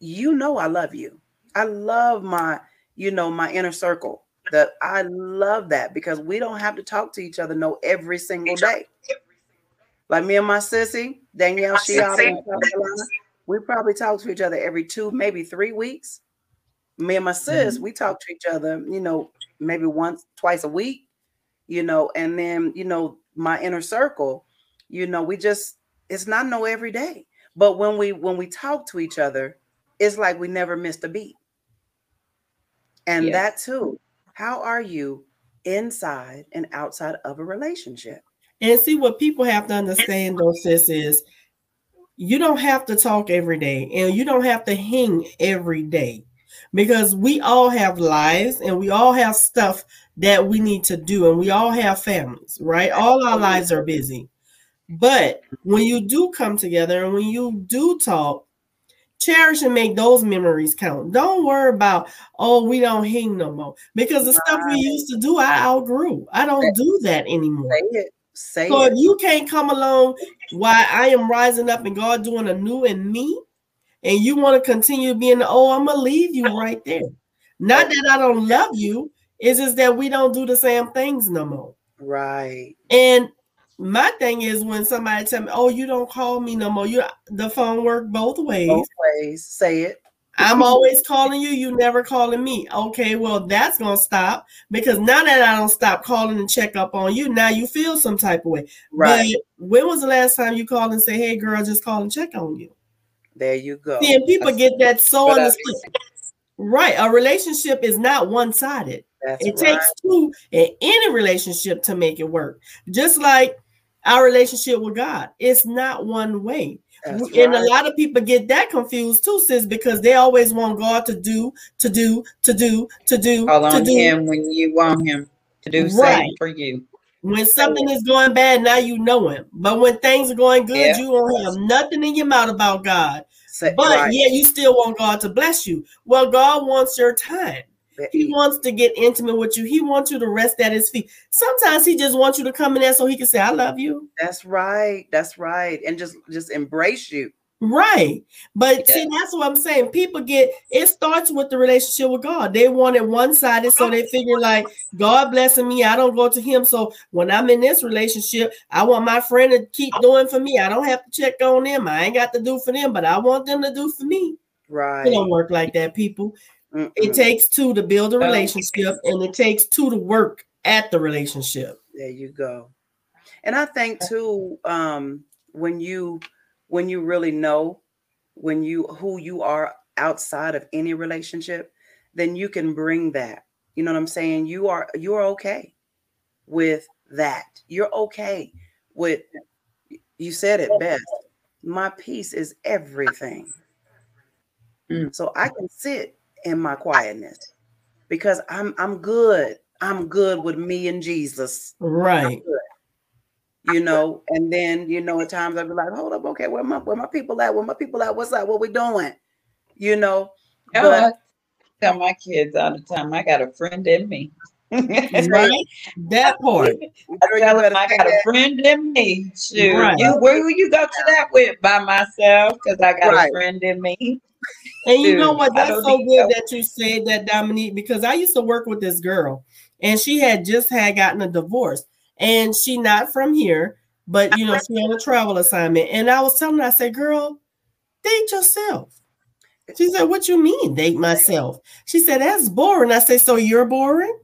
You know I love you. I love my, you know, my inner circle. That I love that because we don't have to talk to each other no every single day. Like me and my sissy, Danielle, she out in South Carolina. We probably talk to each other every two, maybe three weeks. Me and my sis, mm-hmm. we talk to each other, you know, maybe once, twice a week, you know, and then, you know, my inner circle, you know, we just, it's not no every day. But when we when we talk to each other, it's like we never missed a beat. And yes. that too. How are you inside and outside of a relationship? And see what people have to understand though, sis, is you don't have to talk every day and you don't have to hang every day because we all have lives and we all have stuff that we need to do and we all have families, right? All our lives are busy. But when you do come together and when you do talk, cherish and make those memories count. Don't worry about, oh, we don't hang no more. Because the right. stuff we used to do, I outgrew. I don't do that anymore. Say it. So it. if you can't come along while I am rising up and God doing a new in me, and you want to continue being the oh, I'm gonna leave you right there. Not that I don't love you, it's just that we don't do the same things no more. Right. And my thing is when somebody tell me, "Oh, you don't call me no more," you the phone work both ways. Both ways. Say it. I'm always calling you, you never calling me. Okay, well, that's gonna stop because now that I don't stop calling and check up on you, now you feel some type of way. Right. But when was the last time you called and say, Hey girl, just call and check on you? there you go. See, and people get that so understood. Right. A relationship is not one-sided. That's It right. takes two in any relationship to make it work. Just like our relationship with God, it's not one way. That's and right. a lot of people get that confused too, sis, because they always want God to do, to do, to do, to do, Call to on do. him when you want him to do Right. something for you. When something is going bad, now you know him. But when things are going good, Yeah. you don't have nothing in your mouth about God. Say, But right. yet you still want God to bless you. Well, God wants your time. He wants to get intimate with you. He wants you to rest at his feet. Sometimes he just wants you to come in there so he can say, I love you. That's right. That's right. And just just embrace you. Right. But Yeah. see, that's what I'm saying. People get it starts with the relationship with God. They want it one-sided, so they figure like God blessing me. I don't go to him. So when I'm in this relationship, I want my friend to keep doing for me. I don't have to check on them. I ain't got to do for them, but I want them to do for me. Right. It don't work like that, people. It Mm-mm. takes two to build a relationship, and it takes two to work at the relationship. There you go. And I think too, um, when you when you really know when you who you are outside of any relationship, then you can bring that. You know what I'm saying? You are you're okay with that. You're okay with you said it best. My peace is everything. Mm. So I can sit in my quietness because I'm I'm good. I'm good with me and Jesus Right. you know, and then you know, at times I'd be like, hold up, okay, where my where my people at? Where my people at? What's up? What we doing? You know, No, but I tell my kids all the time, I got a friend in me. Right. That part. girl, you tell them I say got a friend in me. Shoot, Right. you, where will you go to that with? By myself, because I got Right. a friend in me. And you know what? That's so good that you said that, Dominique, because I used to work with this girl and she had just had gotten a divorce. And she not from here, but you know, she on a travel assignment. And I was telling her, I said, girl, date yourself. She said, What you mean date myself? She said, That's boring. I said, So you're boring?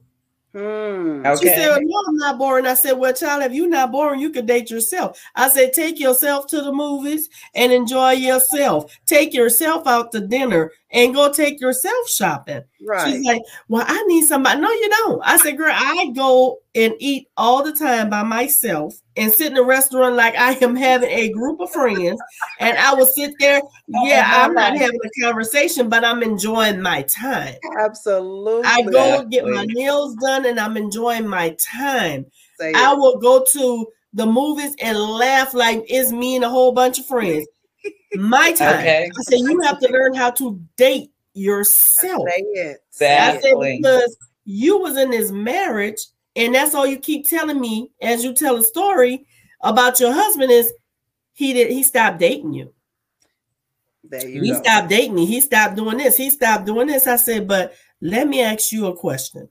Mm. She Okay. said, No, I'm not boring. I said, Well, child, if you're not boring, you could date yourself. I said, Take yourself to the movies and enjoy yourself. Take yourself out to dinner and go take yourself shopping. Right. She's like, Well, I need somebody. No, you don't. I said, Girl, I go and eat all the time by myself and sit in a restaurant like I am having a group of friends. And I will sit there. Oh, yeah, I'm not having a conversation, but I'm enjoying my time. Absolutely. I go get my Exactly. nails done and I'm enjoying my time. Say I it. will go to the movies and laugh like it's me and a whole bunch of friends. My time. Okay. I said you have to learn how to date yourself. Say it. I said Exactly. because you was in this marriage and that's all you keep telling me as you tell a story about your husband is he did he stopped dating you. There you He go. stopped dating me. He stopped doing this. He stopped doing this. I said, but let me ask you a question.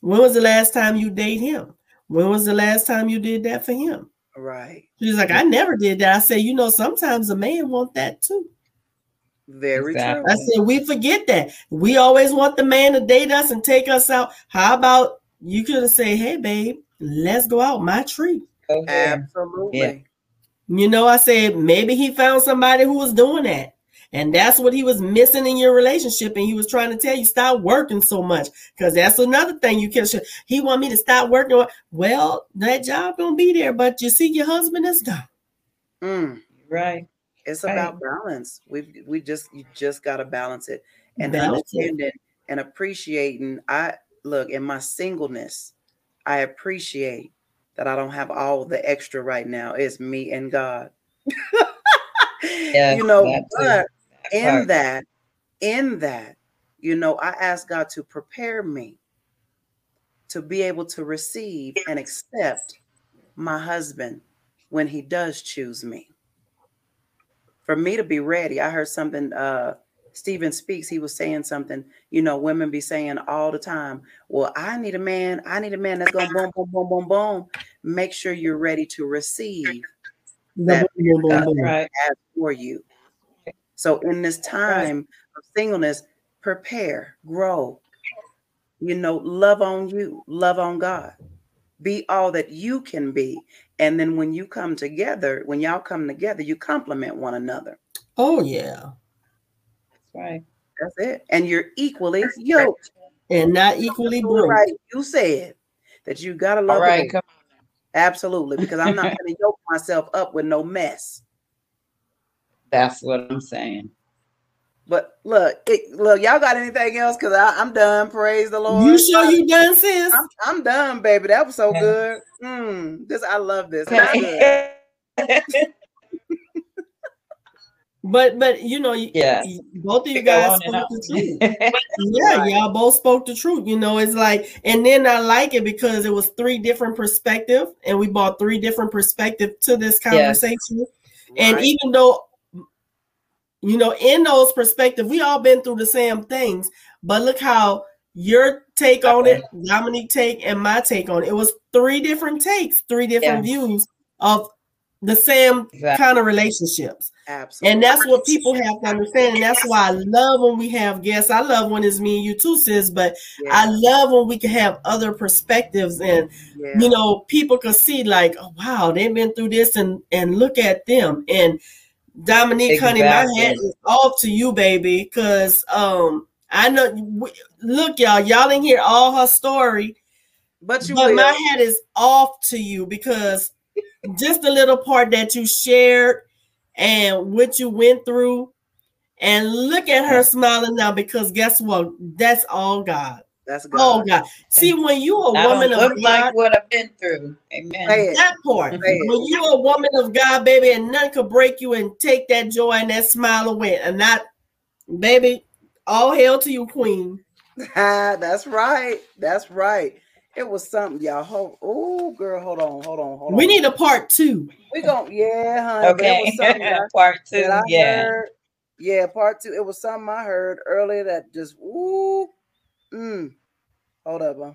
When was the last time you date him? When was the last time you did that for him? Right. She's like, I never did that. I said, you know, sometimes a man want that too. Very Exactly. I said, we forget that. We always want the man to date us and take us out. How about you could have said, hey, babe, let's go out my tree. Go true. there. Absolutely. Yeah. You know, I said maybe he found somebody who was doing that. And that's what he was missing in your relationship. And he was trying to tell you, stop working so much. Because that's another thing you can he want me to stop working. Well, that job gonna be there, but you see your husband is done. Mm. Right. It's Right. about balance. We've we just you just gotta balance it and Balance it. understanding and appreciating. I look in my singleness, I appreciate that I don't have all the extra right now. It's me and God. Yeah, you know, that too. but That in part. that, in that, you know, I ask God to prepare me to be able to receive and accept my husband when he does choose me. For me to be ready, I heard something uh Stephan Speaks, he was saying something, you know, women be saying all the time, Well, I need a man, I need a man that's gonna boom, boom, boom, boom, boom. Make sure you're ready to receive that right. for you. So in this time of singleness, prepare, grow, you know, love on you, love on God. Be all that you can be. And then when you come together, when y'all come together, you complement one another. Oh yeah. Right. That's it. And you're equally yoked. And not equally broke. Right. You said that you gotta love All right, come Absolutely, because I'm not gonna yoke myself up with no mess. That's what I'm saying. But look, it, look, y'all got anything else? Because I'm done. Praise the Lord. You sure you done, sis? I'm, I'm done, baby. That was so good. Mm, this I love this. But but you know, yeah, both of you guys spoke the truth. yeah, y'all both spoke the truth. You know, it's like, and then I like it because it was three different perspective, and we brought three different perspective to this conversation. Yes. And right. even though, you know, in those perspective, we all been through the same things. But look how your take on it, Dominique take, and my take on it. It was three different takes, three different views of the same exactly. kind of relationships. Absolutely. And that's what people have to understand. And that's why I love when we have guests. I love when it's me and you too, sis, but yeah. I love when we can have other perspectives and yeah. you know, people can see like, oh wow, they've been through this and and look at them. And Dominique, exactly. honey, my hat is off to you, baby, because um I know look, y'all, y'all didn't hear all her story. But you but will. my hat is off to you because just the little part that you shared and what you went through. And look at her smiling now because guess what? That's all God. That's God. Oh God. See, when you a I woman of God, like what I've been through. Amen. That part. when you a woman of God, baby, and none could break you and take that joy and that smile away. And that baby, all hail to you, Queen. That's right. That's right. It was something, y'all. Hold, oh, girl, hold on, hold on, hold on. We need a part two. We going yeah, honey. Okay, part two. yeah, heard, yeah, part two. It was something I heard earlier that just ooh, mm. Hold up, huh?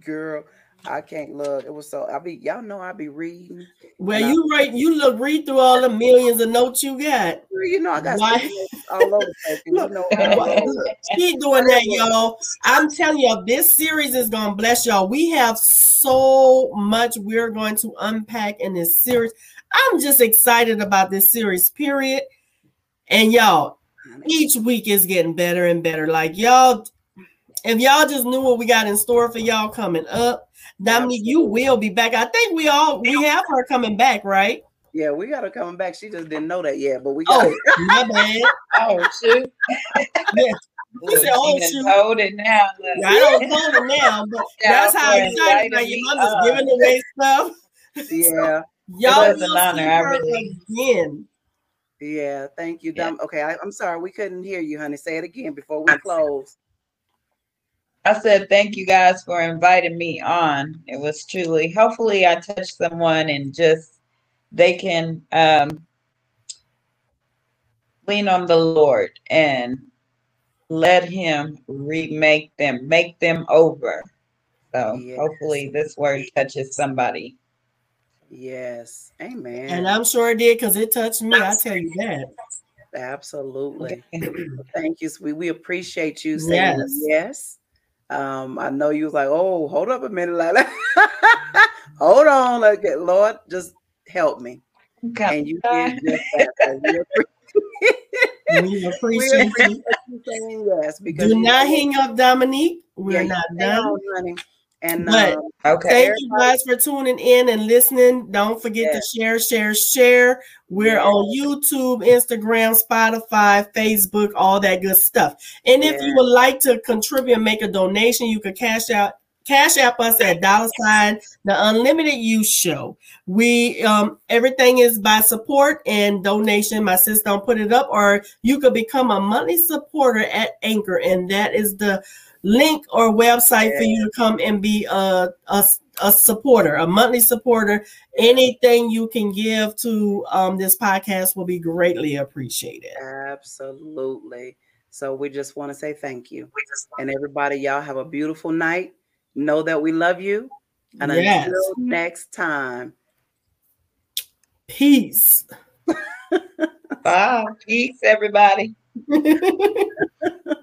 girl. I can't look. It was so I be y'all know I be reading. Well, you I, write you look read through all the millions of notes you got. You know I got all over. You know, keep doing that, y'all. I'm telling y'all, this series is gonna bless y'all. We have so much we're going to unpack in this series. I'm just excited about this series, period. And y'all, each week is getting better and better. Like y'all, if y'all just knew what we got in store for y'all coming up Dominique, you will be back. I think we all we have her coming back, right? Yeah, we got her coming back. She just didn't know that yet, but we got. Oh, my bad. oh shoot. yeah. He said, "Oh shoot." Hold it now. I don't hold it now, but that's how excited I am. I'm just giving away stuff. Yeah, y'all it was an honor. I really again. Yeah, thank you, Dom. Yeah. Okay, I, am sorry we couldn't hear you, honey. Say it again before we close. I said thank you guys for inviting me on. It was truly, hopefully, I touched someone and just they can um, lean on the Lord and let Him remake them, make them over. So yes. hopefully, this word touches somebody. Yes, amen. And I'm sure it did because it touched me. I tell you that. Absolutely. Thank you, sweet. We appreciate you saying yes. yes um, I know you was like, oh, hold up a minute, like hold on, like Lord, just help me. Okay. And you did just that. we appreciate, you. saying yes because do not hang up, Dominique. We're yeah, not done. honey. And but um, okay, thank you guys for tuning in and listening. Don't forget yes. to share, share, share. We're yes. on YouTube, Instagram, Spotify, Facebook, all that good stuff. And yes. if you would like to contribute and make a donation, you can cash out cash app us at dollar sign the Unlimited You Show we um everything is by support and donation my sister don't put it up or you could become a monthly supporter at anchor and that is the link or website yeah. for you to come and be a, a a supporter, a monthly supporter. Anything you can give to um, this podcast will be greatly appreciated. Absolutely. So we just want to say thank you. And everybody, y'all have a beautiful night. Know that we love you. And yes. until next time, peace. Bye. Peace, everybody.